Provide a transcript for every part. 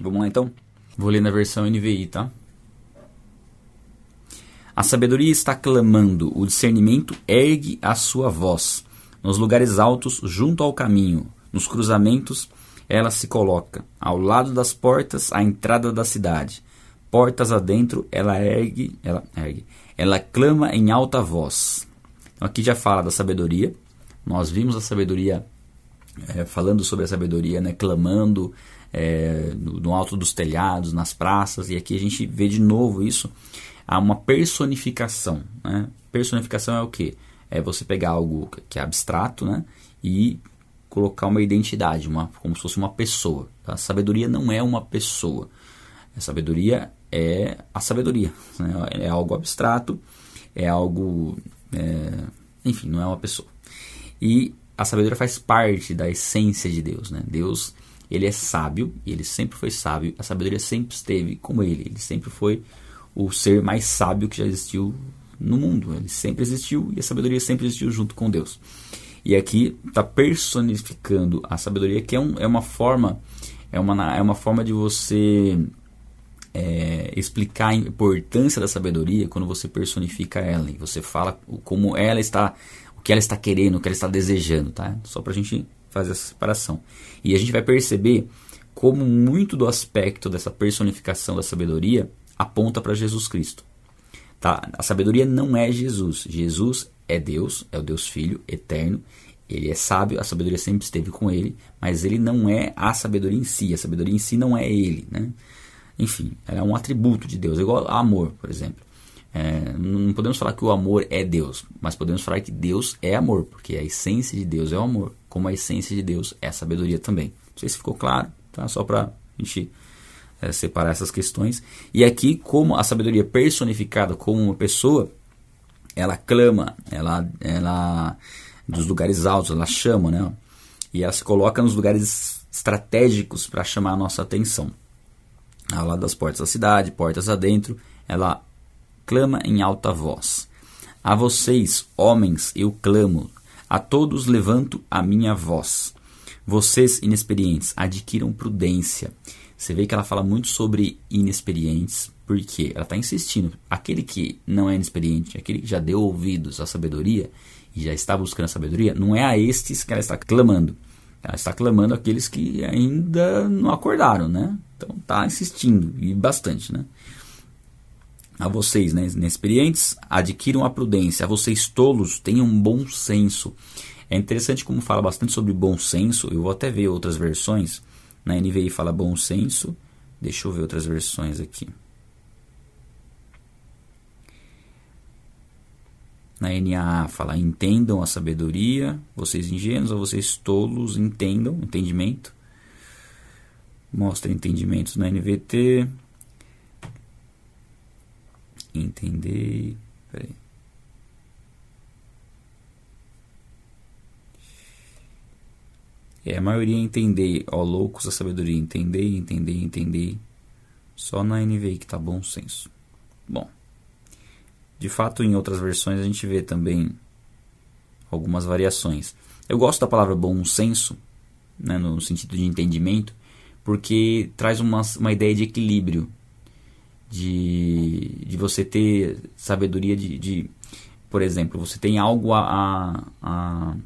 Vamos lá então? Vou ler na versão NVI, tá? A sabedoria está clamando, o discernimento ergue a sua voz. Nos lugares altos, junto ao caminho, nos cruzamentos, ela se coloca. Ao lado das portas, à entrada da cidade. Portas adentro, ela ergue, ela ergue. Ela clama em alta voz. Então aqui já fala da sabedoria. Nós vimos a sabedoria, é, falando sobre a sabedoria, né, clamando é, no, alto dos telhados, nas praças. E aqui a gente vê de novo isso há uma personificação. Né? Personificação é o que? É você pegar algo que é abstrato né? e colocar uma identidade, uma, como se fosse uma pessoa. A sabedoria não é uma pessoa. A sabedoria é a sabedoria. Né? É algo abstrato, é algo. É, enfim, não é uma pessoa. E a sabedoria faz parte da essência de Deus. Né? Deus ele é sábio e ele sempre foi sábio. A sabedoria sempre esteve com ele. Ele sempre foi o ser mais sábio que já existiu no mundo. Ele sempre existiu e a sabedoria sempre existiu junto com Deus. E aqui está personificando a sabedoria, que é, um, é uma forma é uma, é uma forma de você é, explicar a importância da sabedoria quando você personifica ela e você fala como ela está, o que ela está querendo, o que ela está desejando, tá? Só para a gente fazer essa separação. E a gente vai perceber como muito do aspecto dessa personificação da sabedoria aponta para Jesus Cristo. Tá? A sabedoria não é Jesus. Jesus é Deus, é o Deus Filho eterno. Ele é sábio, a sabedoria sempre esteve com ele, mas ele não é a sabedoria em si. A sabedoria em si não é ele. Né? Enfim, é um atributo de Deus, igual amor, por exemplo. É, não podemos falar que o amor é Deus, mas podemos falar que Deus é amor, porque a essência de Deus é o amor, como a essência de Deus é sabedoria também. Não sei se ficou claro, tá? só para a gente é, separar essas questões. E aqui, como a sabedoria personificada como uma pessoa, ela clama, ela, ela dos lugares altos, ela chama, né? E ela se coloca nos lugares estratégicos para chamar a nossa atenção. Ao lado das portas da cidade, portas adentro, ela clama em alta voz. A vocês, homens, eu clamo, a todos levanto a minha voz. Vocês, inexperientes, adquiram prudência. Você vê que ela fala muito sobre inexperientes, porque ela está insistindo. Aquele que não é inexperiente, aquele que já deu ouvidos à sabedoria e já está buscando a sabedoria, não é a estes que ela está clamando. Ela está clamando aqueles que ainda não acordaram, né? Então está insistindo e bastante, né? A vocês, né, inexperientes, adquiram a prudência. A vocês tolos, tenham bom senso. É interessante como fala bastante sobre bom senso. Eu vou até ver outras versões na NVI fala bom senso. Deixa eu ver outras versões aqui. Na NAA fala entendam a sabedoria, vocês ingênuos ou vocês tolos entendam, entendimento. Mostra entendimentos na NVT. Entender. Peraí. É, a maioria entender, ó, loucos a sabedoria, entender, entender, entender. Só na NVI que tá bom senso. Bom, de fato, em outras versões a gente vê também algumas variações. Eu gosto da palavra bom senso, né, no sentido de entendimento, porque traz uma, uma ideia de equilíbrio, de, de você ter sabedoria de, de por exemplo, você tem algo a, a,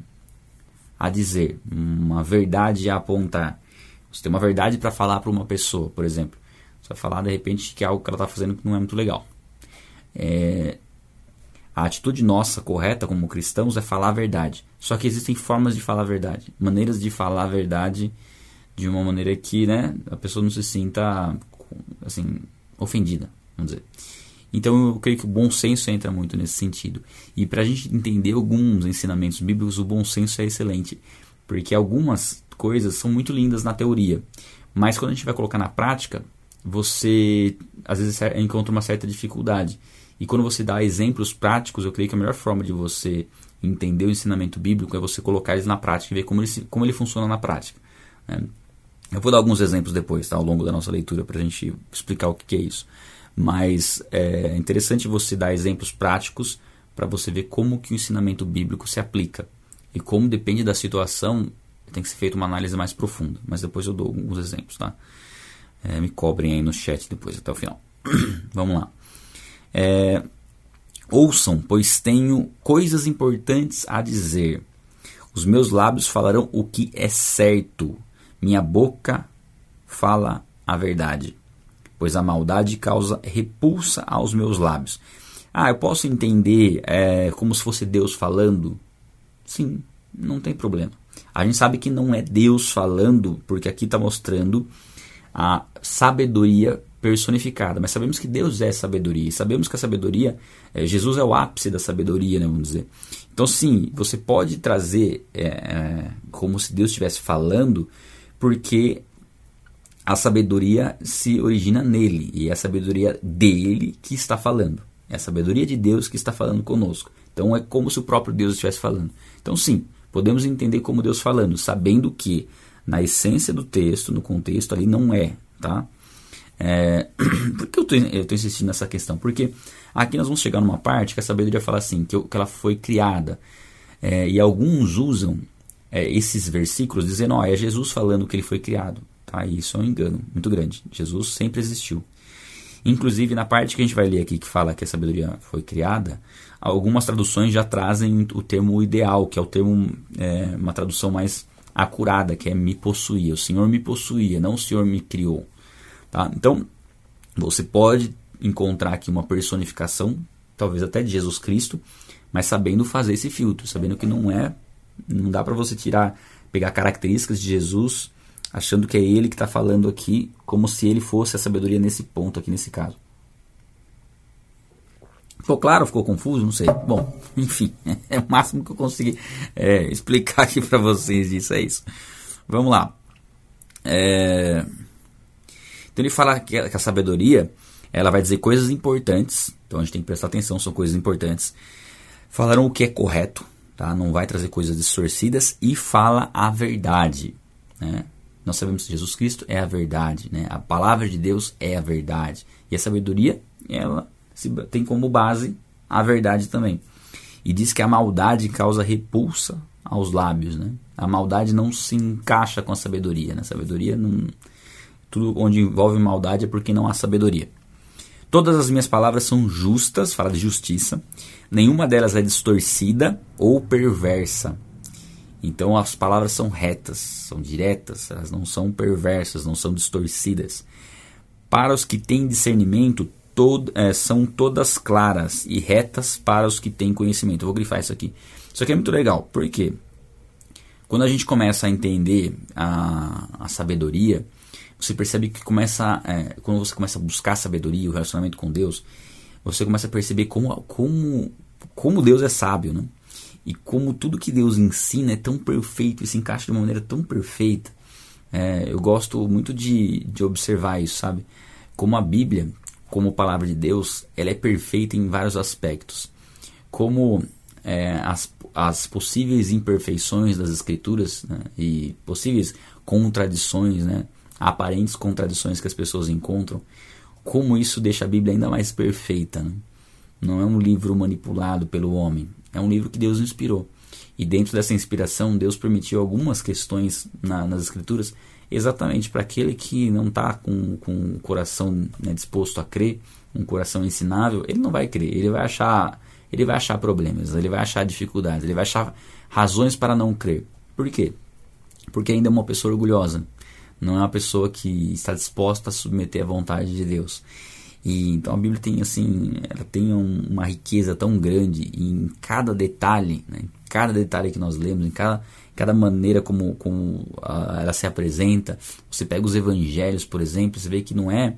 a dizer, uma verdade a apontar. Você tem uma verdade para falar para uma pessoa, por exemplo. Você vai falar de repente que é algo que ela está fazendo que não é muito legal. É, a atitude nossa correta como cristãos é falar a verdade. Só que existem formas de falar a verdade, maneiras de falar a verdade de uma maneira que né, a pessoa não se sinta assim ofendida, vamos dizer. Então eu creio que o bom senso entra muito nesse sentido. E para a gente entender alguns ensinamentos bíblicos, o bom senso é excelente, porque algumas coisas são muito lindas na teoria, mas quando a gente vai colocar na prática, você às vezes encontra uma certa dificuldade. E quando você dá exemplos práticos, eu creio que a melhor forma de você entender o ensinamento bíblico é você colocar eles na prática e ver como ele, como ele funciona na prática. Né? Eu vou dar alguns exemplos depois, tá, ao longo da nossa leitura, para a gente explicar o que, que é isso. Mas é interessante você dar exemplos práticos para você ver como que o ensinamento bíblico se aplica. E como depende da situação, tem que ser feita uma análise mais profunda. Mas depois eu dou alguns exemplos, tá? É, me cobrem aí no chat depois até o final. Vamos lá. É, Ouçam, pois tenho coisas importantes a dizer. Os meus lábios falarão o que é certo. Minha boca fala a verdade. Pois a maldade causa repulsa aos meus lábios. Ah, eu posso entender é, como se fosse Deus falando? Sim, não tem problema. A gente sabe que não é Deus falando, porque aqui está mostrando a sabedoria personificada. Mas sabemos que Deus é sabedoria. E sabemos que a sabedoria, é, Jesus é o ápice da sabedoria, né, vamos dizer. Então, sim, você pode trazer é, é, como se Deus estivesse falando, porque a sabedoria se origina nele. E é a sabedoria dele que está falando. É a sabedoria de Deus que está falando conosco. Então, é como se o próprio Deus estivesse falando. Então, sim, podemos entender como Deus falando, sabendo que na essência do texto, no contexto ali, não é, tá? É, por que eu estou insistindo nessa questão? Porque aqui nós vamos chegar numa parte que a sabedoria fala assim, que, eu, que ela foi criada. É, e alguns usam é, esses versículos dizendo, ó, é Jesus falando que ele foi criado. Tá? E isso é um engano muito grande. Jesus sempre existiu. Inclusive, na parte que a gente vai ler aqui, que fala que a sabedoria foi criada, algumas traduções já trazem o termo ideal, que é o termo, é, uma tradução mais acurada, que é me possuía. O Senhor me possuía, não o Senhor me criou. Tá? Então, você pode encontrar aqui uma personificação, talvez até de Jesus Cristo, mas sabendo fazer esse filtro, sabendo que não é, não dá para você tirar, pegar características de Jesus, achando que é ele que está falando aqui, como se ele fosse a sabedoria nesse ponto aqui nesse caso. Ficou claro? Ficou confuso? Não sei. Bom, enfim, é o máximo que eu consegui é, explicar aqui para vocês disso, é isso. Vamos lá. É... Então ele fala que a sabedoria ela vai dizer coisas importantes, então a gente tem que prestar atenção, são coisas importantes. Falaram o que é correto, tá? não vai trazer coisas distorcidas e fala a verdade. Né? Nós sabemos que Jesus Cristo é a verdade, né? a palavra de Deus é a verdade. E a sabedoria ela tem como base a verdade também. E diz que a maldade causa repulsa aos lábios. Né? A maldade não se encaixa com a sabedoria. Né? A sabedoria não tudo onde envolve maldade é porque não há sabedoria. Todas as minhas palavras são justas, fala de justiça. Nenhuma delas é distorcida ou perversa. Então as palavras são retas, são diretas, elas não são perversas, não são distorcidas. Para os que têm discernimento, todo, é, são todas claras e retas para os que têm conhecimento. Eu vou grifar isso aqui. Isso aqui é muito legal, porque quando a gente começa a entender a, a sabedoria, você percebe que começa, é, quando você começa a buscar sabedoria, o relacionamento com Deus, você começa a perceber como, como, como Deus é sábio, né? E como tudo que Deus ensina é tão perfeito e se encaixa de uma maneira tão perfeita. É, eu gosto muito de, de observar isso, sabe? Como a Bíblia, como palavra de Deus, ela é perfeita em vários aspectos. Como é, as, as possíveis imperfeições das Escrituras né? e possíveis contradições, né? Aparentes contradições que as pessoas encontram, como isso deixa a Bíblia ainda mais perfeita. Né? Não é um livro manipulado pelo homem, é um livro que Deus inspirou. E dentro dessa inspiração, Deus permitiu algumas questões na, nas Escrituras, exatamente para aquele que não está com, com o coração né, disposto a crer, um coração ensinável, ele não vai crer, ele vai achar, ele vai achar problemas, ele vai achar dificuldades, ele vai achar razões para não crer. Por quê? Porque ainda é uma pessoa orgulhosa, não é uma pessoa que está disposta a submeter à vontade de Deus. E então a Bíblia tem assim, ela tem um, uma riqueza tão grande em cada detalhe, né? em cada detalhe que nós lemos, em cada, cada maneira como, como uh, ela se apresenta. Você pega os evangelhos, por exemplo, você vê que não é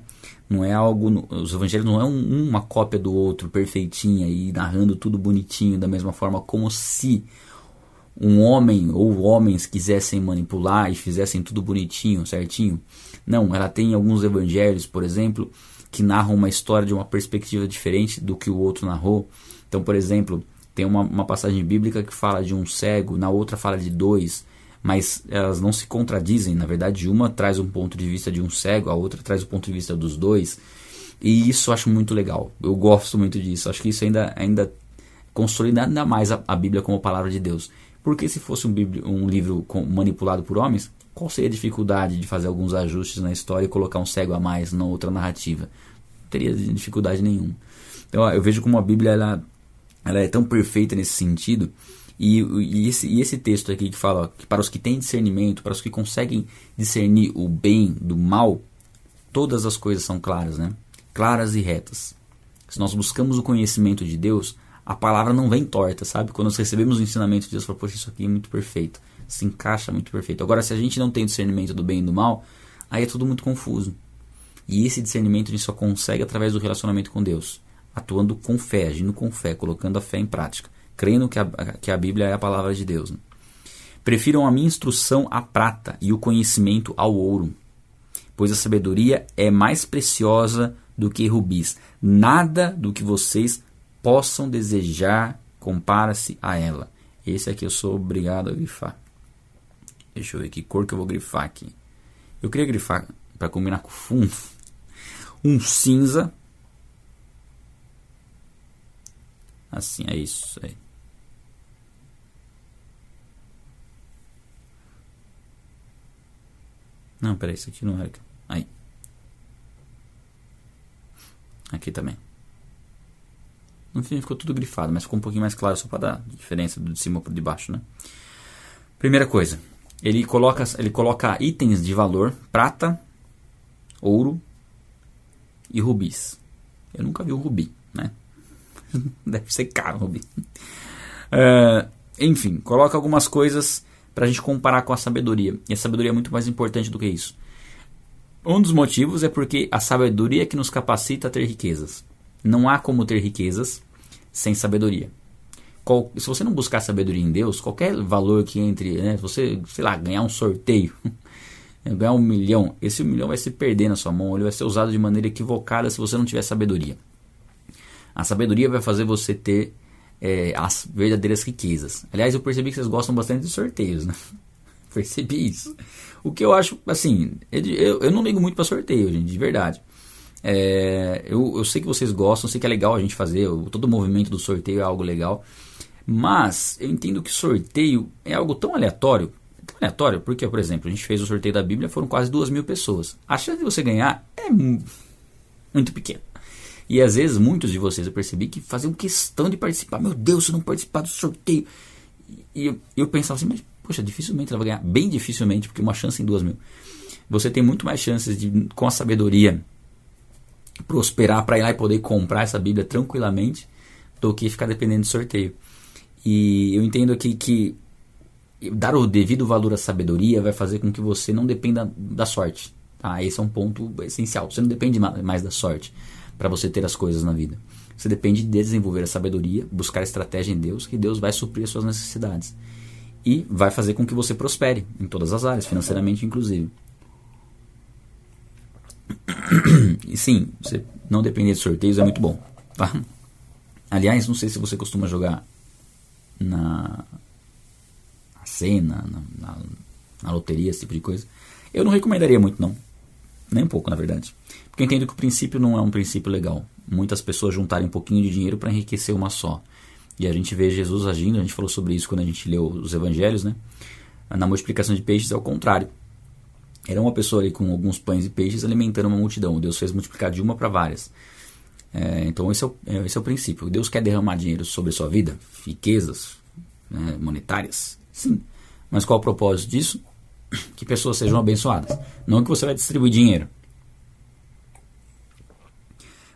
não é algo, os evangelhos não é um, uma cópia do outro perfeitinha e narrando tudo bonitinho da mesma forma como se um homem ou homens quisessem manipular e fizessem tudo bonitinho, certinho. Não, ela tem alguns evangelhos, por exemplo, que narram uma história de uma perspectiva diferente do que o outro narrou. Então, por exemplo, tem uma, uma passagem bíblica que fala de um cego, na outra fala de dois, mas elas não se contradizem. Na verdade, uma traz um ponto de vista de um cego, a outra traz o ponto de vista dos dois. E isso eu acho muito legal. Eu gosto muito disso. Acho que isso ainda, ainda consolida ainda mais a, a Bíblia como palavra de Deus. Porque se fosse um, um livro manipulado por homens, Qual seria a dificuldade de fazer alguns ajustes na história e colocar um cego a mais na outra narrativa? Não teria dificuldade nenhuma. Então eu vejo como a Bíblia ela, ela é tão perfeita nesse sentido. E, e, esse, e esse texto aqui que fala ó, que para os que têm discernimento, para os que conseguem discernir o bem do mal, todas as coisas são claras, né? Claras e retas. Se nós buscamos o conhecimento de Deus, a palavra não vem torta, sabe? Quando nós recebemos o ensinamento de Deus, fala, poxa, isso aqui é muito perfeito se encaixa muito perfeito. Agora, se a gente não tem discernimento do bem e do mal, aí é tudo muito confuso. E esse discernimento a gente só consegue através do relacionamento com Deus, atuando com fé, agindo com fé, colocando a fé em prática, crendo que a, que a Bíblia é a palavra de Deus. Né? Prefiram a minha instrução à prata e o conhecimento ao ouro, pois a sabedoria é mais preciosa do que rubis. Nada do que vocês possam desejar compara-se a ela. Esse aqui eu sou obrigado a grifar. Deixa eu ver que cor que eu vou grifar aqui. Eu queria grifar para combinar com o fundo. Um cinza. Assim, é isso aí. Não, peraí, isso aqui não é. Aí. Aqui também. No fim ficou tudo grifado, mas ficou um pouquinho mais claro só para dar diferença do de cima para de baixo, né? Primeira coisa, ele coloca, ele coloca itens de valor, prata, ouro e rubis. Eu nunca vi um rubi, né? Deve ser caro o rubi. Uh, enfim, coloca algumas coisas para a gente comparar com a sabedoria. E a sabedoria é muito mais importante do que isso. Um dos motivos é porque a sabedoria é que nos capacita a ter riquezas. Não há como ter riquezas sem sabedoria qual, se você não buscar sabedoria em Deus, qualquer valor que entre, né, você, sei lá, ganhar um sorteio, ganhar um milhão, esse milhão vai se perder na sua mão, ele vai ser usado de maneira equivocada se você não tiver sabedoria. A sabedoria vai fazer você ter é, as verdadeiras riquezas. Aliás, eu percebi que vocês gostam bastante de sorteios, né? Percebi isso. O que eu acho, assim, eu, eu não ligo muito para sorteio, gente, de verdade. É, eu, eu sei que vocês gostam, sei que é legal a gente fazer, todo o movimento do sorteio é algo legal. Mas eu entendo que sorteio é algo tão aleatório. Tão aleatório, porque, por exemplo, a gente fez o sorteio da Bíblia, foram quase duas mil pessoas. A chance de você ganhar é muito pequena. E às vezes muitos de vocês eu percebi que faziam questão de participar. Meu Deus, se não participar do sorteio. E eu, eu pensava assim, mas poxa, dificilmente ela vai ganhar. Bem dificilmente, porque uma chance em duas mil. Você tem muito mais chances de, com a sabedoria, prosperar para ir lá e poder comprar essa Bíblia tranquilamente do que ficar dependendo do sorteio. E eu entendo aqui que dar o devido valor à sabedoria vai fazer com que você não dependa da sorte. Tá? Esse é um ponto essencial. Você não depende mais da sorte para você ter as coisas na vida. Você depende de desenvolver a sabedoria, buscar estratégia em Deus, que Deus vai suprir as suas necessidades. E vai fazer com que você prospere em todas as áreas, financeiramente inclusive. E sim, você não depender de sorteios é muito bom. Tá? Aliás, não sei se você costuma jogar na, na cena, na, na, na, loteria, esse tipo de coisa. Eu não recomendaria muito, não. Nem um pouco, na verdade. Porque eu entendo que o princípio não é um princípio legal. Muitas pessoas juntarem um pouquinho de dinheiro para enriquecer uma só. E a gente vê Jesus agindo, a gente falou sobre isso quando a gente leu os evangelhos, né? Na multiplicação de peixes é o contrário. Era uma pessoa ali com alguns pães e peixes alimentando uma multidão. Deus fez multiplicar de uma para várias. É, então esse é, o, é, esse é o princípio. Deus quer derramar dinheiro sobre a sua vida, riquezas né, monetárias, sim. Mas qual o propósito disso? Que pessoas sejam abençoadas. Não que você vai distribuir dinheiro,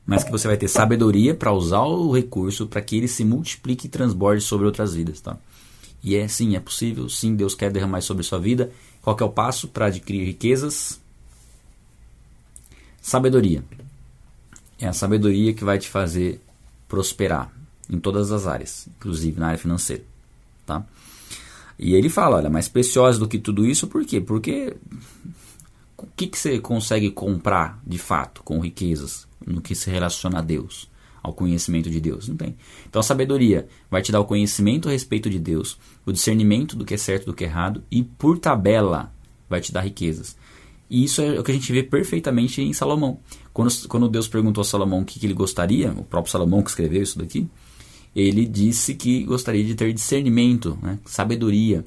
mas que você vai ter sabedoria para usar o recurso para que ele se multiplique e transborde sobre outras vidas, tá? E é sim, é possível, sim, Deus quer derramar sobre a sua vida. Qual é o passo para adquirir riquezas? Sabedoria. É a sabedoria que vai te fazer prosperar em todas as áreas, inclusive na área financeira, tá? E ele fala, olha, mais preciosa do que tudo isso, por quê? Porque o que, que você consegue comprar de fato com riquezas no que se relaciona a Deus, ao conhecimento de Deus? Não tem. Então a sabedoria vai te dar o conhecimento a respeito de Deus, o discernimento do que é certo e do que é errado, e por tabela vai te dar riquezas. E isso é o que a gente vê perfeitamente em Salomão. Quando, quando Deus perguntou a Salomão o que, que ele gostaria, o próprio Salomão que escreveu isso daqui, ele disse que gostaria de ter discernimento, né, sabedoria,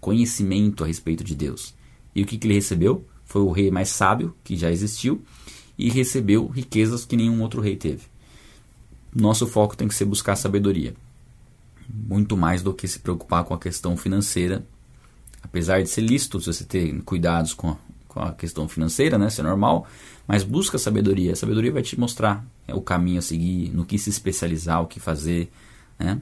conhecimento a respeito de Deus. E o que, que ele recebeu? Foi o rei mais sábio que já existiu e recebeu riquezas que nenhum outro rei teve. Nosso foco tem que ser buscar sabedoria. Muito mais do que se preocupar com a questão financeira. Apesar de ser lícito você ter cuidados com a, com a questão financeira, né? Isso é normal. Mas busca sabedoria. A sabedoria vai te mostrar é, o caminho a seguir, no que se especializar, o que fazer, né?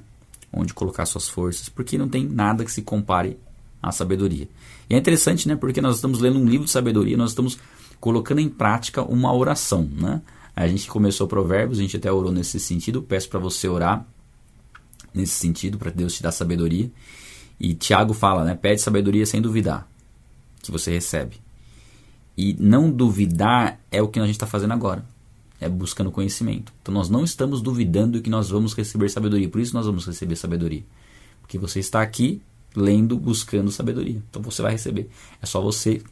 onde colocar suas forças. Porque não tem nada que se compare à sabedoria. E é interessante, né? Porque nós estamos lendo um livro de sabedoria, nós estamos colocando em prática uma oração, né? A gente começou Provérbios, a gente até orou nesse sentido. Peço para você orar nesse sentido, para Deus te dar sabedoria. E Tiago fala, né? Pede sabedoria sem duvidar, que você recebe. E não duvidar é o que a gente está fazendo agora. É buscando conhecimento. Então nós não estamos duvidando que nós vamos receber sabedoria. Por isso nós vamos receber sabedoria. Porque você está aqui lendo, buscando sabedoria. Então você vai receber. É só você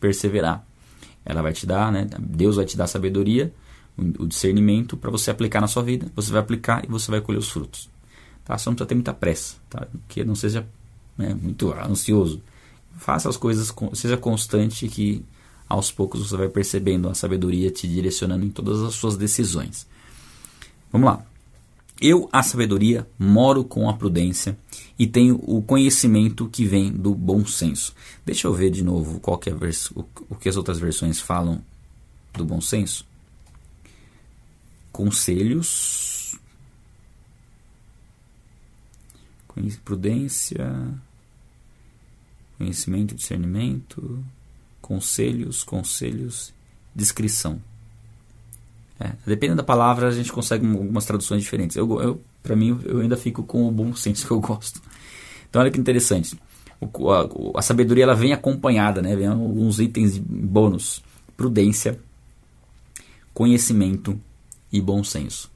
perseverar. Ela vai te dar, né? Deus vai te dar sabedoria, o discernimento para você aplicar na sua vida. Você vai aplicar e você vai colher os frutos. Tá? Só não precisa ter muita pressa, tá? Que não seja né, muito ansioso. Faça as coisas, seja constante que aos poucos você vai percebendo a sabedoria te direcionando em todas as suas decisões. Vamos lá. Eu, a sabedoria, moro com a prudência e tenho o conhecimento que vem do bom senso. Deixa eu ver de novo qual que é o, o que as outras versões falam do bom senso. Conselhos. Prudência. Conhecimento, discernimento. Conselhos, conselhos, descrição. É, dependendo da palavra, a gente consegue algumas traduções diferentes. Eu, eu para mim, eu ainda fico com o bom senso que eu gosto. Então, olha que interessante. O, a, a, sabedoria ela vem acompanhada, né? Vem alguns itens bônus: prudência, conhecimento e bom senso.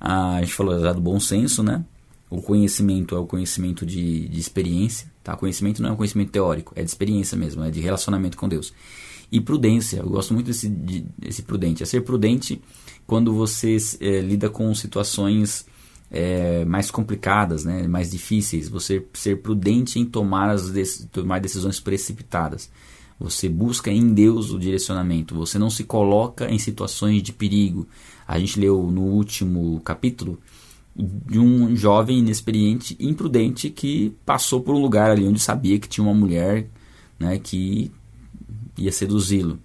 Ah, a gente falou já do bom senso, né? O conhecimento é o conhecimento de, de experiência, tá? Conhecimento não é um conhecimento teórico, é de experiência mesmo, é de relacionamento com Deus. E prudência, eu gosto muito desse, de, desse prudente. É ser prudente quando você é, lida com situações é, mais complicadas, né, mais difíceis. Você ser prudente em tomar, as tomar decisões precipitadas. Você busca em Deus o direcionamento. Você não se coloca em situações de perigo. A gente leu no último capítulo de um jovem inexperiente, imprudente, que passou por um lugar ali onde sabia que tinha uma mulher né, que ia seduzi-lo.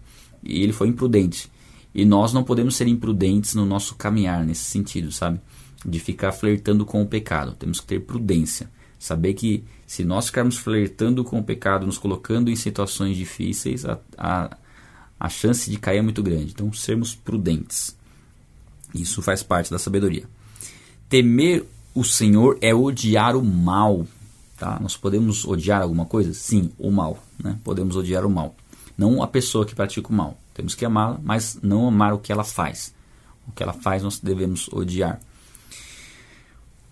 E ele foi imprudente. E nós não podemos ser imprudentes no nosso caminhar nesse sentido, sabe? De ficar flertando com o pecado. Temos que ter prudência. Saber que se nós ficarmos flertando com o pecado, nos colocando em situações difíceis, a, a, a chance de cair é muito grande. Então, sermos prudentes. Isso faz parte da sabedoria. Temer o Senhor é odiar o mal. Tá? Nós podemos odiar alguma coisa? Sim, o mal. Né? Podemos odiar o mal. Não a pessoa que pratica o mal. Temos que amá-la, mas não amar o que ela faz. O que ela faz nós devemos odiar.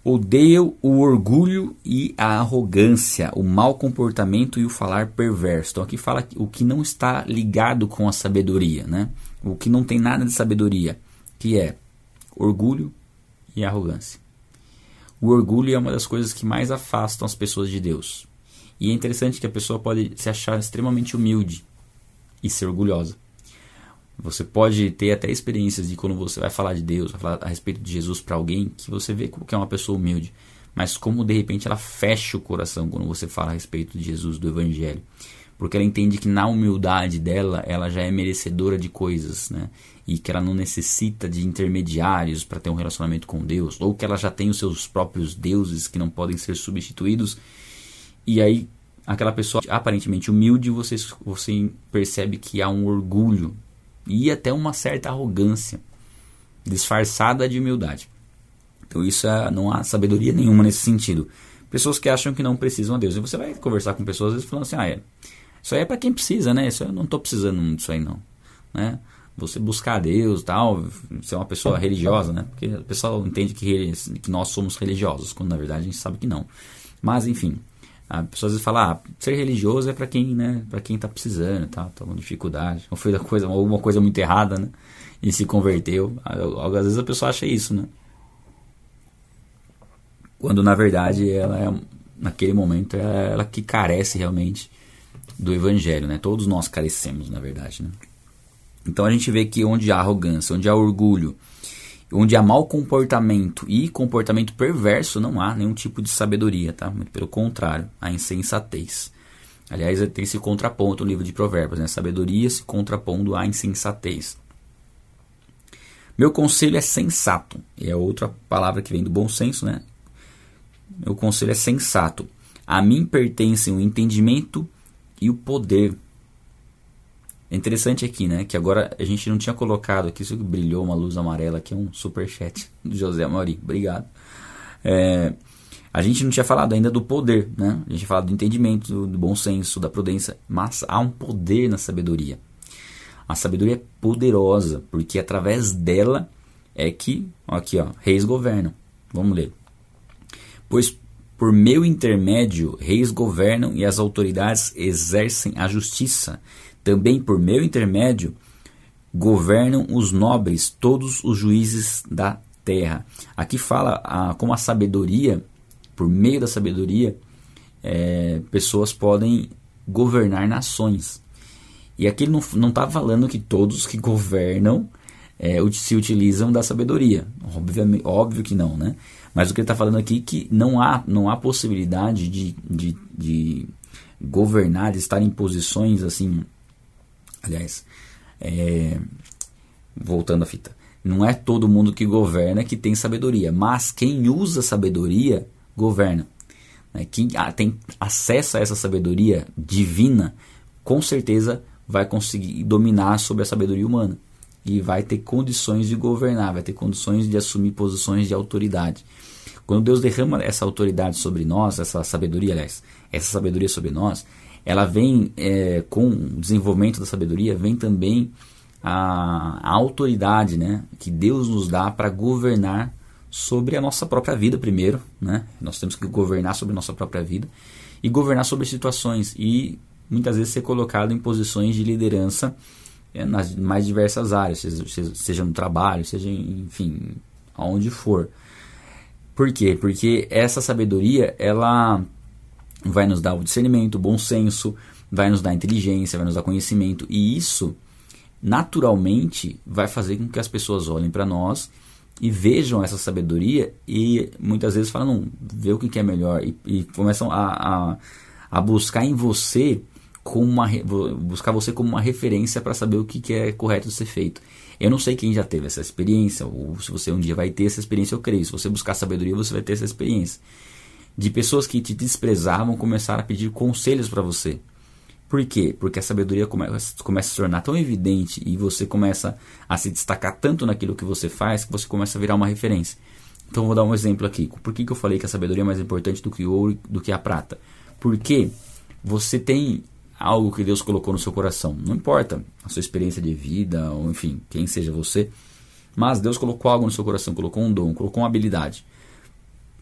Odeio o orgulho e a arrogância, o mau comportamento e o falar perverso. Então aqui fala o que não está ligado com a sabedoria, né? O que não tem nada de sabedoria, que é orgulho e arrogância. O orgulho é uma das coisas que mais afastam as pessoas de Deus. E é interessante que a pessoa pode se achar extremamente humilde, e ser orgulhosa. Você pode ter até experiências de quando você vai falar de Deus, vai falar a respeito de Jesus para alguém, que você vê que é uma pessoa humilde, mas como de repente ela fecha o coração quando você fala a respeito de Jesus, do Evangelho. Porque ela entende que na humildade dela, ela já é merecedora de coisas, né? E que ela não necessita de intermediários para ter um relacionamento com Deus, ou que ela já tem os seus próprios deuses que não podem ser substituídos. E aí aquela pessoa aparentemente humilde, você, você percebe que há um orgulho e até uma certa arrogância disfarçada de humildade. Então isso é, não há sabedoria nenhuma nesse sentido. Pessoas que acham que não precisam a Deus. E você vai conversar com pessoas às vezes falando assim, ah, é, isso aí é para quem precisa, né? Isso eu não estou precisando disso aí não, né? Você buscar Deus, tal, ser uma pessoa religiosa, né? Porque o pessoal entende que, que nós somos religiosos, quando na verdade a gente sabe que não. Mas enfim, a pessoa às vezes ah, ser religioso é para quem, né, para quem tá precisando, tá, tá com dificuldade, ou fez coisa, alguma coisa muito errada, né, e se converteu. Às vezes a pessoa acha isso, né? Quando na verdade ela é, naquele momento é ela que carece realmente do evangelho, né? Todos nós carecemos, na verdade, né? Então a gente vê que onde há arrogância, onde há orgulho, onde há mau comportamento e comportamento perverso, não há nenhum tipo de sabedoria, tá? Muito pelo contrário, a insensatez. Aliás, tem esse contraponto no livro de Provérbios, né? Sabedoria se contrapondo à insensatez. Meu conselho é sensato, e é outra palavra que vem do bom senso, né? Meu conselho é sensato. A mim pertencem o entendimento e o poder. É interessante aqui, né? Que agora a gente não tinha colocado aqui, isso brilhou uma luz amarela aqui, um super chat do José Mauri. Obrigado. É, a gente não tinha falado ainda do poder, né? A gente tinha falado do entendimento, do, bom senso, da prudência, mas há um poder na sabedoria. A sabedoria é poderosa, porque através dela é que, aqui ó, reis governam. Vamos ler. Pois por meu intermédio, reis governam e as autoridades exercem a justiça. Também por meu intermédio, governam os nobres, todos os juízes da terra. Aqui fala a, como a sabedoria, por meio da sabedoria, é, pessoas podem governar nações. E aqui ele não está falando que todos que governam é, se utilizam da sabedoria. Obviamente, óbvio que não, né? Mas o que ele está falando aqui é que não há, não há possibilidade de, de, de governar, de estar em posições assim. Aliás, é, voltando à fita. Não é todo mundo que governa que tem sabedoria, mas quem usa sabedoria governa. Né? Quem tem acesso a essa sabedoria divina, com certeza vai conseguir dominar sobre a sabedoria humana e vai ter condições de governar, vai ter condições de assumir posições de autoridade. Quando Deus derrama essa autoridade sobre nós, essa sabedoria, aliás, essa sabedoria sobre nós, ela vem é, com o desenvolvimento da sabedoria, vem também a, a autoridade né, que Deus nos dá para governar sobre a nossa própria vida primeiro, né? Nós temos que governar sobre a nossa própria vida e governar sobre situações e muitas vezes ser colocado em posições de liderança é, nas mais diversas áreas, seja, seja no trabalho, seja, enfim, aonde for. Por quê? Porque essa sabedoria, ela vai nos dar o discernimento, o bom senso, vai nos dar inteligência, vai nos dar conhecimento, e isso naturalmente vai fazer com que as pessoas olhem para nós e vejam essa sabedoria e muitas vezes falam, não, vê o que é melhor e, e começam a, a, a buscar em você como uma, buscar você como uma referência para saber o que, que é correto de ser feito. Eu não sei quem já teve essa experiência, ou se você um dia vai ter essa experiência, eu creio. Se você buscar sabedoria, você vai ter essa experiência. De pessoas que te desprezavam começaram a pedir conselhos para você. Por quê? Porque a sabedoria começa, começa a se tornar tão evidente e você começa a se destacar tanto naquilo que você faz que você começa a virar uma referência. Então vou dar um exemplo aqui. Por que, que eu falei que a sabedoria é mais importante do que o ouro do que a prata? Porque você tem algo que Deus colocou no seu coração. Não importa a sua experiência de vida, ou enfim, quem seja você, mas Deus colocou algo no seu coração, colocou um dom, colocou uma habilidade.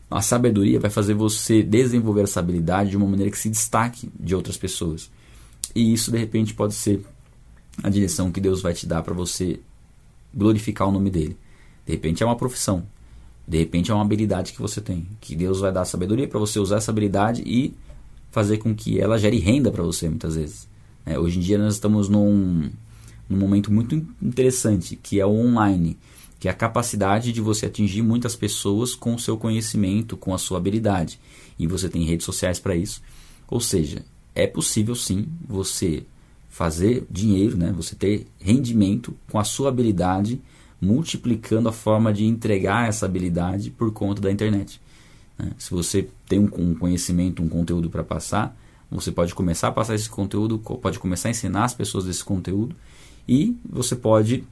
A sabedoria vai fazer você desenvolver essa habilidade de uma maneira que se destaque de outras pessoas. E isso de repente pode ser a direção que Deus vai te dar para você glorificar o nome dele. De repente é uma profissão. De repente é uma habilidade que você tem, que Deus vai dar sabedoria para você usar essa habilidade e fazer com que ela gere renda para você muitas vezes. É, hoje em dia nós estamos num, num momento muito interessante, que é o online, que é a capacidade de você atingir muitas pessoas com o seu conhecimento, com a sua habilidade. E você tem redes sociais para isso. Ou seja, é possível sim você fazer dinheiro, né? você ter rendimento com a sua habilidade, multiplicando a forma de entregar essa habilidade por conta da internet. Né? Se você tem um, um conhecimento, um conteúdo para passar, você pode começar a passar esse conteúdo, pode começar a ensinar as pessoas desse conteúdo e você pode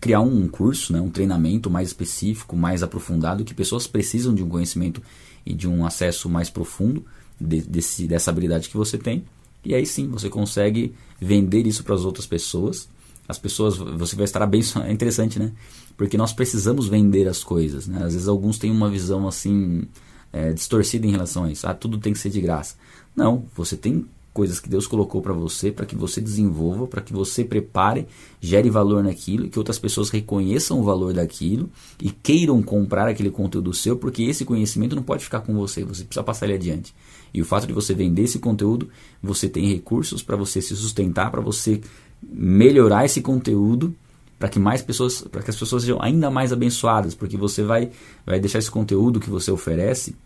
criar um curso, né, um treinamento mais específico, mais aprofundado, que pessoas precisam de um conhecimento e de um acesso mais profundo de, desse, dessa habilidade que você tem. E aí sim, você consegue vender isso para as outras pessoas. As pessoas, você vai estar bem. É interessante, né? porque nós precisamos vender as coisas. Né? Às vezes alguns têm uma visão assim é, distorcida em relação a isso. Ah, tudo tem que ser de graça. Não, você tem coisas que Deus colocou para você, para que você desenvolva, para que você prepare, gere valor naquilo, que outras pessoas reconheçam o valor daquilo e queiram comprar aquele conteúdo seu, porque esse conhecimento não pode ficar com você, você precisa passar ele adiante. E o fato de você vender esse conteúdo, você tem recursos para você se sustentar, para você melhorar esse conteúdo para que mais pessoas, para que as pessoas sejam ainda mais abençoadas, porque você vai, vai deixar esse conteúdo que você oferece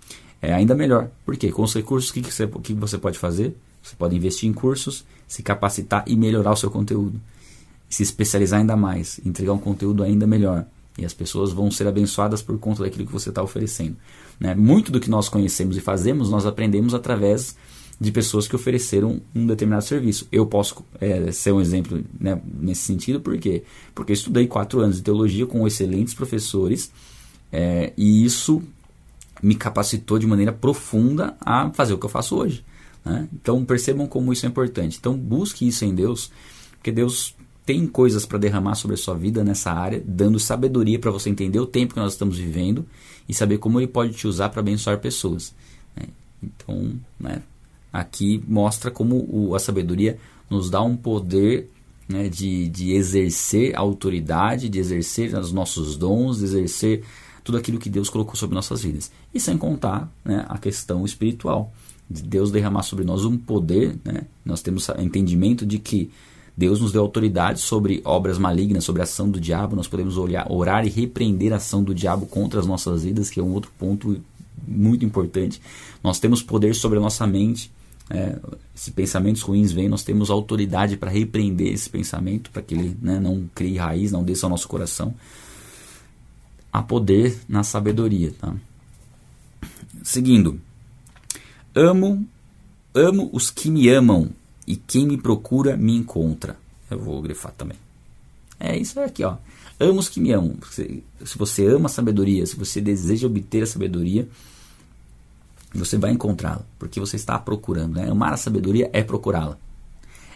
é ainda melhor. Por quê? Com os recursos, o que, que, você, que você pode fazer? Você pode investir em cursos, se capacitar e melhorar o seu conteúdo. Se especializar ainda mais, entregar um conteúdo ainda melhor. E as pessoas vão ser abençoadas por conta daquilo que você está oferecendo. Né? Muito do que nós conhecemos e fazemos, nós aprendemos através de pessoas que ofereceram um determinado serviço. Eu posso é, ser um exemplo né, nesse sentido, por quê? Porque eu estudei quatro anos de teologia com excelentes professores é, e isso me capacitou de maneira profunda a fazer o que eu faço hoje. Né? Então percebam como isso é importante. Então busque isso em Deus, porque Deus tem coisas para derramar sobre a sua vida nessa área, dando sabedoria para você entender o tempo que nós estamos vivendo e saber como Ele pode te usar para abençoar pessoas. Né? Então, né, aqui mostra como o, a sabedoria nos dá um poder né, de, de exercer a autoridade, de exercer os nossos dons, de exercer tudo aquilo que Deus colocou sobre nossas vidas. E sem contar né, a questão espiritual, de Deus derramar sobre nós um poder, né? nós temos entendimento de que Deus nos deu autoridade sobre obras malignas, sobre a ação do diabo, nós podemos olhar, orar e repreender a ação do diabo contra as nossas vidas, que é um outro ponto muito importante. Nós temos poder sobre a nossa mente, é, se pensamentos ruins vêm, nós temos autoridade para repreender esse pensamento, para que ele né, não crie raiz, não desça ao nosso coração há poder na sabedoria. Tá? Seguindo, amo, amo os que me amam e quem me procura me encontra. Eu vou grifar também. É isso aqui, ó. Amo os que me amam. Se, você ama a sabedoria, se você deseja obter a sabedoria, você vai encontrá-la, porque você está procurando. Né? Amar a sabedoria é procurá-la.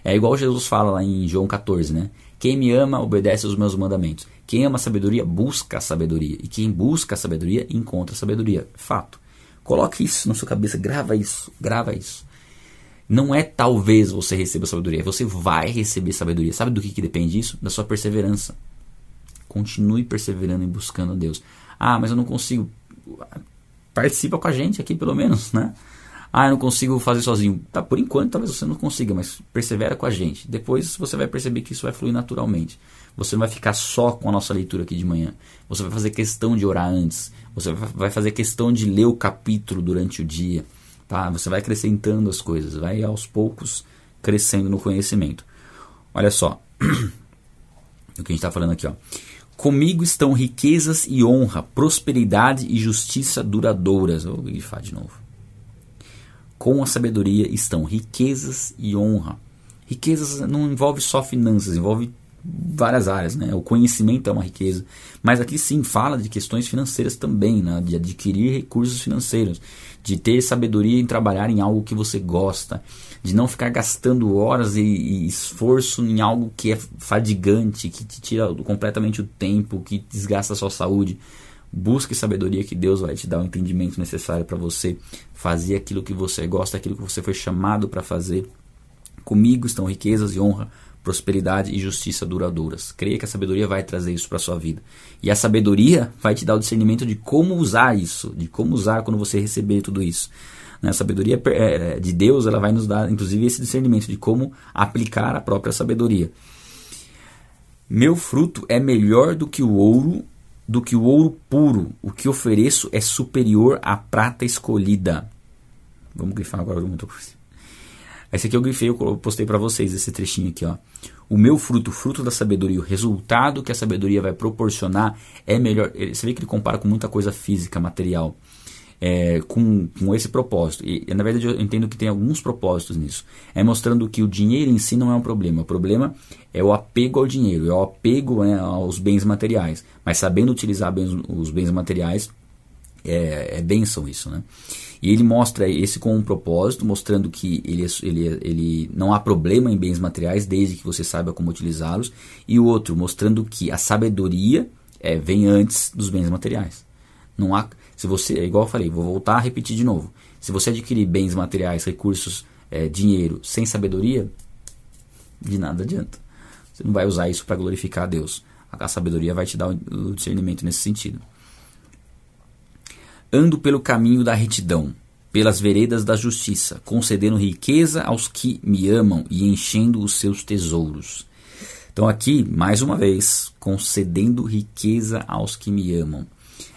É igual Jesus fala lá em João 14, né? Quem me ama obedece aos meus mandamentos. Quem ama a sabedoria busca a sabedoria. E quem busca a sabedoria encontra a sabedoria. Fato. Coloque isso na sua cabeça, grava isso, grava isso. Não é talvez você receba sabedoria, você vai receber sabedoria. Sabe do que, que depende isso? Da sua perseverança. Continue perseverando e buscando a Deus. Ah, mas eu não consigo. Participa com a gente aqui, pelo menos, né? Ah, eu não consigo fazer sozinho. Tá, por enquanto talvez você não consiga, mas persevera com a gente. Depois você vai perceber que isso vai fluir naturalmente. Você não vai ficar só com a nossa leitura aqui de manhã. Você vai fazer questão de orar antes. Você vai fazer questão de ler o capítulo durante o dia. Tá? Você vai acrescentando as coisas, vai aos poucos crescendo no conhecimento. Olha só o que a gente está falando aqui. Ó. Comigo estão riquezas e honra, prosperidade e justiça duradouras. Vou grifar de novo. Com a sabedoria estão riquezas e honra. Riquezas não envolve só finanças, envolve várias áreas, né? O conhecimento é uma riqueza, mas aqui sim fala de questões financeiras também, né? De adquirir recursos financeiros, de ter sabedoria em trabalhar em algo que você gosta, de não ficar gastando horas e, e esforço em algo que é fadigante, que te tira completamente o tempo, que desgasta a sua saúde. Busque sabedoria que Deus vai te dar o entendimento necessário para você fazer aquilo que você gosta, aquilo que você foi chamado para fazer. Comigo estão riquezas e honra, prosperidade e justiça duradouras. Creia que a sabedoria vai trazer isso para sua vida. E a sabedoria vai te dar o discernimento de como usar isso, de como usar quando você receber tudo isso. Né, a sabedoria é, de Deus ela vai nos dar, inclusive, esse discernimento de como aplicar a própria sabedoria. Meu fruto é melhor do que o ouro do que o ouro puro. O que ofereço é superior à prata escolhida. Vamos grifar agora alguma coisa. Esse aqui eu grifei, eu postei para vocês esse trechinho aqui, ó. O meu fruto, o fruto da sabedoria, o resultado que a sabedoria vai proporcionar é melhor. Você vê que ele compara com muita coisa física, material é, com, com esse propósito. E, na verdade, eu entendo que tem alguns propósitos nisso. É mostrando que o dinheiro em si não é um problema. O problema é o apego ao dinheiro, é o apego né, aos bens materiais. Mas sabendo utilizar bem os, os bens materiais, é, é bênção isso, né? E ele mostra esse com um propósito, mostrando que ele, ele, ele não há problema em bens materiais, desde que você saiba como utilizá-los. E o outro, mostrando que a sabedoria é, vem antes dos bens materiais. Não há, se você, é igual eu falei, vou voltar a repetir de novo. Se você adquirir bens materiais, recursos é, dinheiro sem sabedoria, de nada adianta. Você não vai usar isso para glorificar a Deus. A sabedoria vai te dar o discernimento nesse sentido. Ando pelo caminho da retidão, pelas veredas da justiça, concedendo riqueza aos que me amam e enchendo os seus tesouros. Então, aqui, mais uma vez, concedendo riqueza aos que me amam.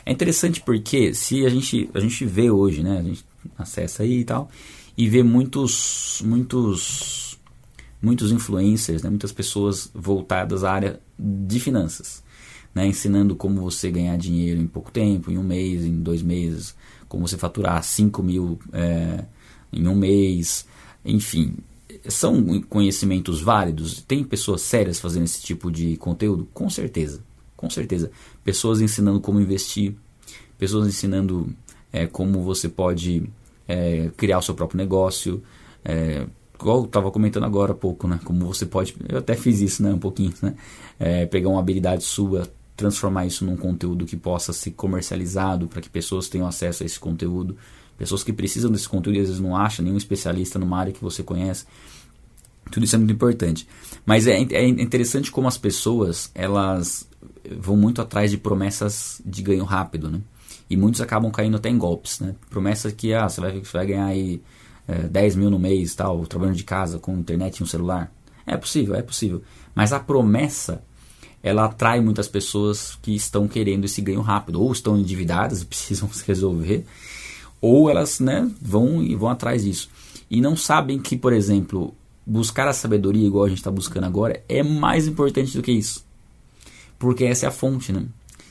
É interessante porque se a gente, a gente vê hoje, né? A gente acessa aí e tal, e vê muitos, muitos, muitos influencers, né, muitas pessoas voltadas à área de finanças, né, ensinando como você ganhar dinheiro em pouco tempo, em um mês, em dois meses, como você faturar 5 mil é, em um mês, enfim. São conhecimentos válidos? Tem pessoas sérias fazendo esse tipo de conteúdo? Com certeza, com certeza. Pessoas ensinando como investir, pessoas ensinando é, como você pode é, criar o seu próprio negócio. Igual eu estava comentando agora há pouco, né? Como você pode. Eu até fiz isso, né? Um pouquinho, né? É, pegar uma habilidade sua, transformar isso num conteúdo que possa ser comercializado para que pessoas tenham acesso a esse conteúdo. Pessoas que precisam desse conteúdo e às vezes não acham nenhum especialista numa área que você conhece. Tudo isso é muito importante. Mas é, é interessante como as pessoas elas vão muito atrás de promessas de ganho rápido, né? E muitos acabam caindo até em golpes, né? Promessa que ah, você, vai, você vai ganhar aí é, 10 mil no mês, tal, trabalhando de casa, com internet e um celular. É possível, é possível. Mas a promessa, ela atrai muitas pessoas que estão querendo esse ganho rápido, ou estão endividadas e precisam se resolver, ou elas né, vão e vão atrás disso. E não sabem que, por exemplo, buscar a sabedoria, igual a gente está buscando agora, é mais importante do que isso. Porque essa é a fonte, né?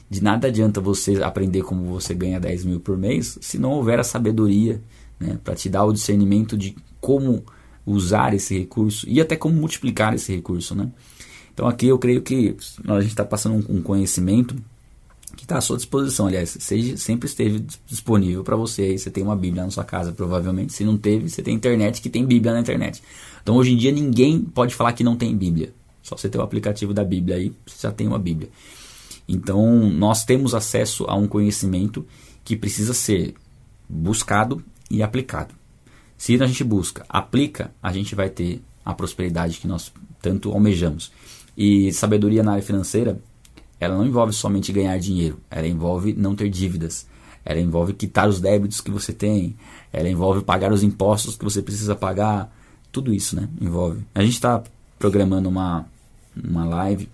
De nada adianta você aprender como você ganha 10 mil por mês se não houver a sabedoria né, para te dar o discernimento de como usar esse recurso e até como multiplicar esse recurso. Né? Então aqui eu creio que a gente está passando um, conhecimento que está à sua disposição. Aliás, seja, sempre esteve disponível para você. Aí você tem uma Bíblia na sua casa, provavelmente. Se não teve, você tem internet que tem Bíblia na internet. Então hoje em dia ninguém pode falar que não tem Bíblia. Só você ter o aplicativo da Bíblia aí, você já tem uma Bíblia. Então, nós temos acesso a um conhecimento que precisa ser buscado e aplicado. Se a gente busca, aplica, a gente vai ter a prosperidade que nós tanto almejamos. E sabedoria na área financeira, ela não envolve somente ganhar dinheiro, ela envolve não ter dívidas, ela envolve quitar os débitos que você tem, ela envolve pagar os impostos que você precisa pagar, tudo isso, né? Envolve. A gente está programando uma, uma live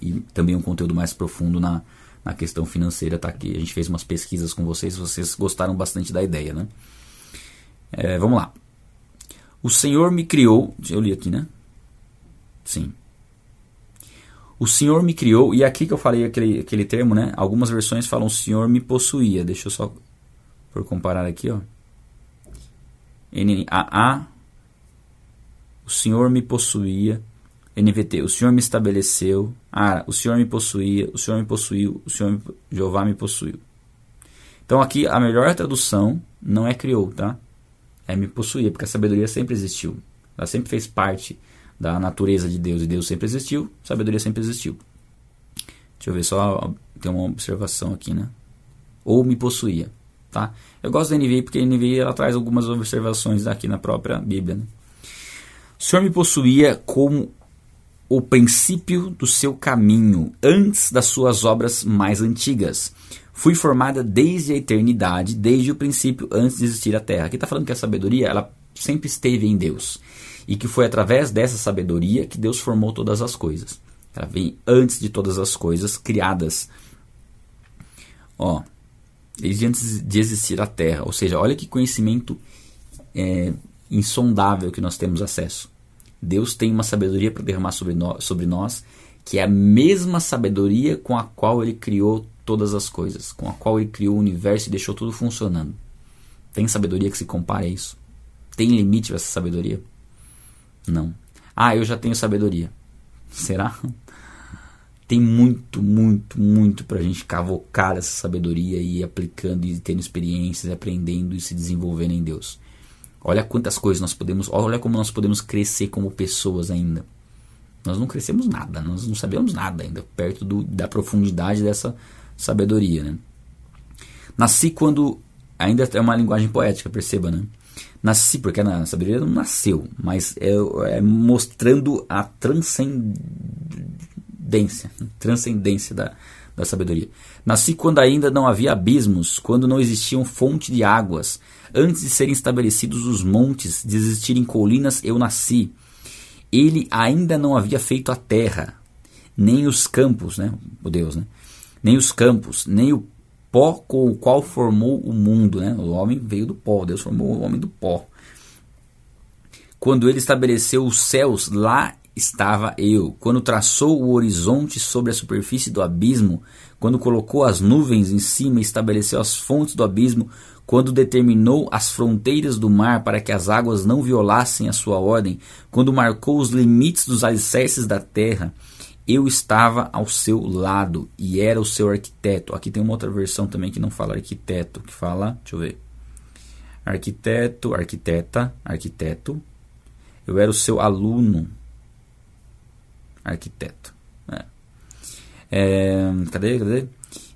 e também um conteúdo mais profundo na, na questão financeira tá aqui. A gente fez umas pesquisas com vocês, vocês gostaram bastante da ideia, né? É, vamos lá. O Senhor me criou, eu li aqui, né? Sim. O Senhor me criou, e aqui que eu falei aquele, aquele termo, né? Algumas versões falam o Senhor me possuía. Deixa eu só por comparar aqui, ó. N A O Senhor me possuía NVT, o Senhor me estabeleceu. Ah, o Senhor me possuía, o Senhor me possuiu, o Senhor me, Jeová me possuiu. Então aqui a melhor tradução não é criou, tá? É me possuía, porque a sabedoria sempre existiu. Ela sempre fez parte da natureza de Deus e Deus sempre existiu, sabedoria sempre existiu. Deixa eu ver só, tem uma observação aqui, né? Ou me possuía, tá? Eu gosto da NVI porque a NVI ela traz algumas observações aqui na própria Bíblia, né? O Senhor me possuía como o princípio do seu caminho, antes das suas obras mais antigas. Fui formada desde a eternidade, desde o princípio, antes de existir a terra. Aqui está falando que a sabedoria ela sempre esteve em Deus. E que foi através dessa sabedoria que Deus formou todas as coisas. Ela vem antes de todas as coisas criadas. Ó, desde antes de existir a terra. Ou seja, olha que conhecimento é, insondável que nós temos acesso. Deus tem uma sabedoria para derramar sobre, no, sobre nós, que é a mesma sabedoria com a qual ele criou todas as coisas, com a qual ele criou o universo e deixou tudo funcionando. Tem sabedoria que se compare a isso? Tem limite para essa sabedoria? Não. Ah, eu já tenho sabedoria. Será? Tem muito, muito, muito para a gente cavocar essa sabedoria e ir aplicando e tendo experiências, aprendendo e se desenvolvendo em Deus. Olha quantas coisas nós podemos, olha como nós podemos crescer como pessoas ainda. Nós não crescemos nada, nós não sabemos nada ainda, perto do, da profundidade dessa sabedoria. Né? Nasci quando, ainda é uma linguagem poética, perceba, né? Nasci, porque a sabedoria não nasceu, mas é, é mostrando a transcendência, transcendência da, da sabedoria. Nasci quando ainda não havia abismos, quando não existiam fonte de águas. Antes de serem estabelecidos os montes, de existirem colinas, eu nasci. Ele ainda não havia feito a terra, nem os campos, né? O Deus, né? Nem os campos, nem o pó com o qual formou o mundo. Né? O homem veio do pó, Deus formou o homem do pó. Quando ele estabeleceu os céus, lá estava eu. Quando traçou o horizonte sobre a superfície do abismo, quando colocou as nuvens em cima e estabeleceu as fontes do abismo, quando determinou as fronteiras do mar para que as águas não violassem a sua ordem, quando marcou os limites dos alicerces da terra, eu estava ao seu lado e era o seu arquiteto. Aqui tem uma outra versão também que não fala arquiteto, que fala, deixa eu ver. Arquiteto, arquiteta, arquiteto. Eu era o seu aluno. Arquiteto. É. É, cadê, cadê?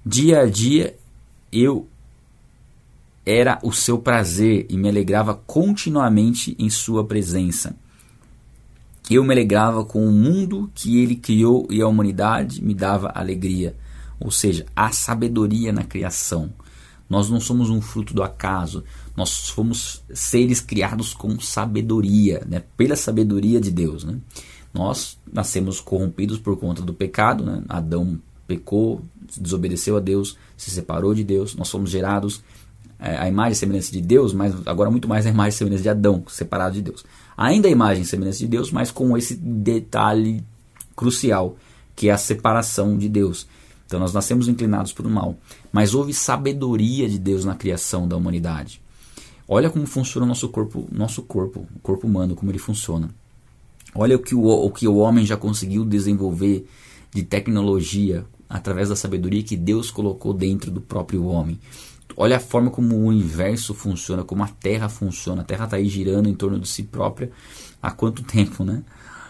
Dia a dia eu era o seu prazer e me alegrava continuamente em sua presença. Eu me alegrava com o mundo que ele criou e a humanidade me dava alegria. Ou seja, a sabedoria na criação. Nós não somos um fruto do acaso, nós fomos seres criados com sabedoria, né? pela sabedoria de Deus. Né? Nós nascemos corrompidos por conta do pecado, né? Adão pecou, desobedeceu a Deus, se separou de Deus, nós fomos gerados é, imagem e semelhança de Deus, mas agora muito mais a imagem e semelhança de Adão, separado de Deus. Ainda a imagem e semelhança de Deus, mas com esse detalhe crucial, que é a separação de Deus. Então nós nascemos inclinados para o mal, mas houve sabedoria de Deus na criação da humanidade. Olha como funciona o nosso corpo, nosso corpo, o corpo humano, como ele funciona. Olha o que o, o que o homem já conseguiu desenvolver de tecnologia através da sabedoria que Deus colocou dentro do próprio homem. Olha a forma como o universo funciona, como a Terra funciona. A Terra está aí girando em torno de si própria há quanto tempo, né?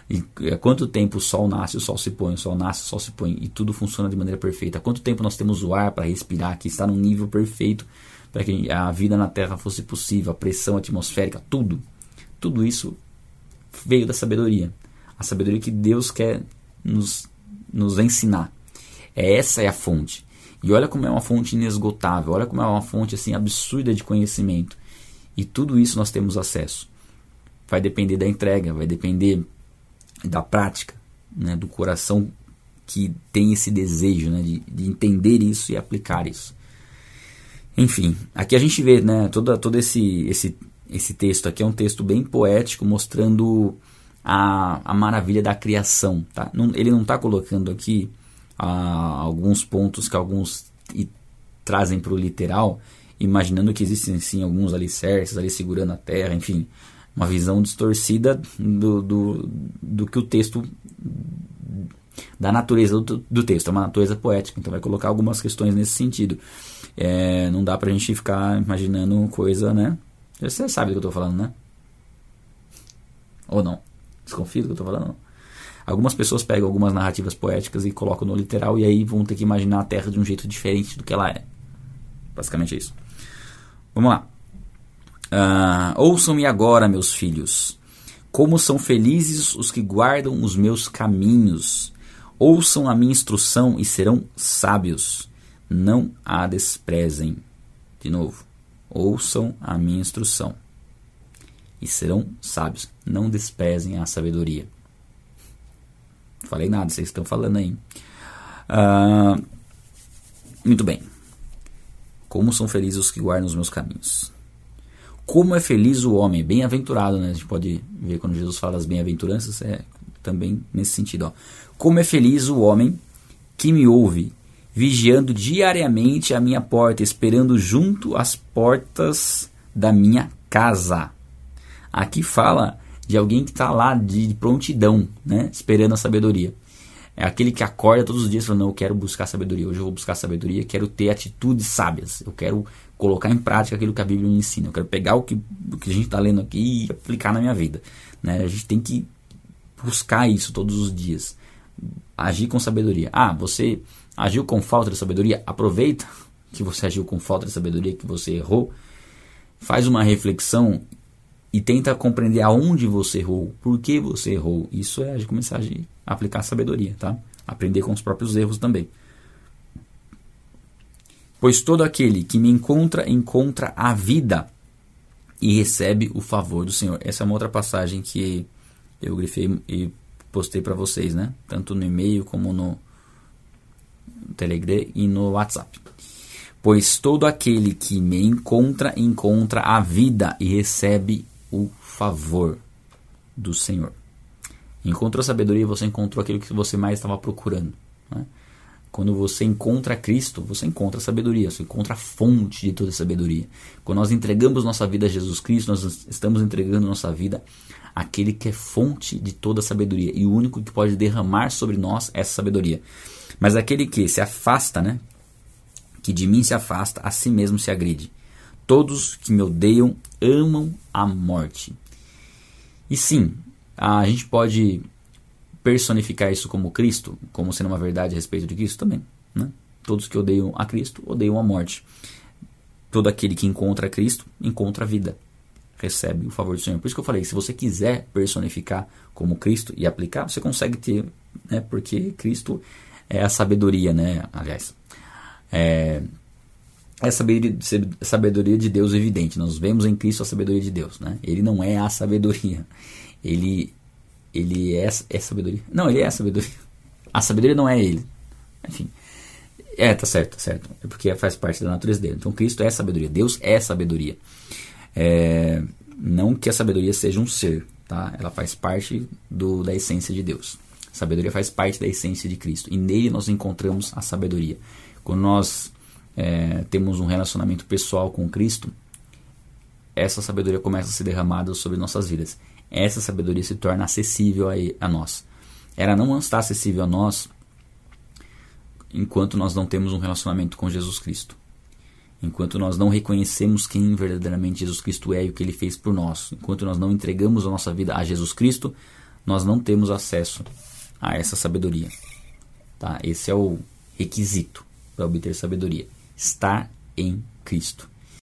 E há quanto tempo o Sol nasce, o Sol se põe, o Sol nasce, o Sol se põe, e tudo funciona de maneira perfeita. Há quanto tempo nós temos o ar para respirar, que está num nível perfeito para que a vida na Terra fosse possível, a pressão atmosférica, tudo. Tudo isso veio da sabedoria. A sabedoria que Deus quer nos, nos ensinar. Essa é a fonte. E olha como é uma fonte inesgotável, olha como é uma fonte assim absurda de conhecimento. E tudo isso nós temos acesso. Vai depender da entrega, vai depender da prática, né, do coração que tem esse desejo né, de, de entender isso e aplicar isso. Enfim, aqui a gente vê né, todo, todo esse, esse, esse texto aqui é um texto bem poético mostrando a, a maravilha da criação. Tá? Não, ele não está colocando aqui alguns pontos que alguns trazem para o literal, imaginando que existem sim alguns alicerces ali segurando a terra, enfim, uma visão distorcida do, do, do que o texto da natureza do, do, texto, é uma natureza poética, então vai colocar algumas questões nesse sentido. É, não dá pra gente ficar imaginando coisa, né? Você sabe do que eu tô falando, né? Ou não? Desconfio do que eu tô falando? Não. Algumas pessoas pegam algumas narrativas poéticas e colocam no literal e aí vão ter que imaginar a Terra de um jeito diferente do que ela é. Basicamente é isso. Vamos lá. Uh, Ouçam-me agora, meus filhos. Como são felizes os que guardam os meus caminhos. Ouçam a minha instrução e serão sábios. Não a desprezem. De novo. Ouçam a minha instrução e serão sábios. Não desprezem a sabedoria. Falei nada, vocês estão falando aí. Uh, muito bem. Como são felizes os que guardam os meus caminhos. Como é feliz o homem, bem-aventurado, né? A gente pode ver quando Jesus fala das bem-aventuranças, é também nesse sentido. Ó. Como é feliz o homem que me ouve, vigiando diariamente a minha porta, esperando junto às portas da minha casa. Aqui fala de alguém que está lá de prontidão, né, esperando a sabedoria. É aquele que acorda todos os dias falando, não, eu quero buscar sabedoria, hoje eu vou buscar sabedoria, quero ter atitudes sábias, eu quero colocar em prática aquilo que a Bíblia me ensina, eu quero pegar o que, o que a gente está lendo aqui e aplicar na minha vida. Né? A gente tem que buscar isso todos os dias, agir com sabedoria. Ah, você agiu com falta de sabedoria, aproveita que você agiu com falta de sabedoria, que você errou, faz uma reflexão e tenta compreender aonde você errou, por que você errou. Isso é começar a aplicar sabedoria, tá? Aprender com os próprios erros também. Pois todo aquele que me encontra, encontra a vida e recebe o favor do Senhor. Essa é uma outra passagem que eu grifei e postei para vocês, né? Tanto no e-mail como no Telegram e no WhatsApp. Pois todo aquele que me encontra, encontra a vida e recebe o favor do Senhor. Encontrou sabedoria, você encontrou aquilo que você mais estava procurando. Né? Quando você encontra Cristo, você encontra sabedoria, você encontra a fonte de toda sabedoria. Quando nós entregamos nossa vida a Jesus Cristo, nós estamos entregando nossa vida àquele que é fonte de toda sabedoria e o único que pode derramar sobre nós essa sabedoria. Mas aquele que se afasta, né? Que de mim se afasta, a si mesmo se agride. Todos que me odeiam amam a morte. E sim, a gente pode personificar isso como Cristo, como sendo uma verdade a respeito de Cristo também. Né? Todos que odeiam a Cristo odeiam a morte. Todo aquele que encontra Cristo encontra a vida, recebe o favor do Senhor. Por isso que eu falei, se você quiser personificar como Cristo e aplicar, você consegue ter, né? porque Cristo é a sabedoria, né? aliás. É, é a sabedoria, de Deus evidente. Nós vemos em Cristo a sabedoria de Deus. Né? Ele não é a sabedoria. Ele ele é, é sabedoria. Não, ele é sabedoria. A sabedoria não é ele. Enfim. É, tá certo, tá certo. É porque faz parte da natureza dele. Então Cristo é sabedoria. Deus é sabedoria. É, não que a sabedoria seja um ser, tá? Ela faz parte do, da essência de Deus. A sabedoria faz parte da essência de Cristo. E nele nós encontramos a sabedoria. Quando nós é, temos um relacionamento pessoal com Cristo, essa sabedoria começa a ser derramada sobre nossas vidas essa sabedoria se torna acessível a, a nós. Ela não está acessível a nós enquanto nós não temos um relacionamento com Jesus Cristo. Enquanto nós não reconhecemos quem verdadeiramente Jesus Cristo é e o que ele fez por nós. Enquanto nós não entregamos a nossa vida a Jesus Cristo, nós não temos acesso a essa sabedoria. Tá? Esse é o requisito para obter sabedoria: estar em Cristo.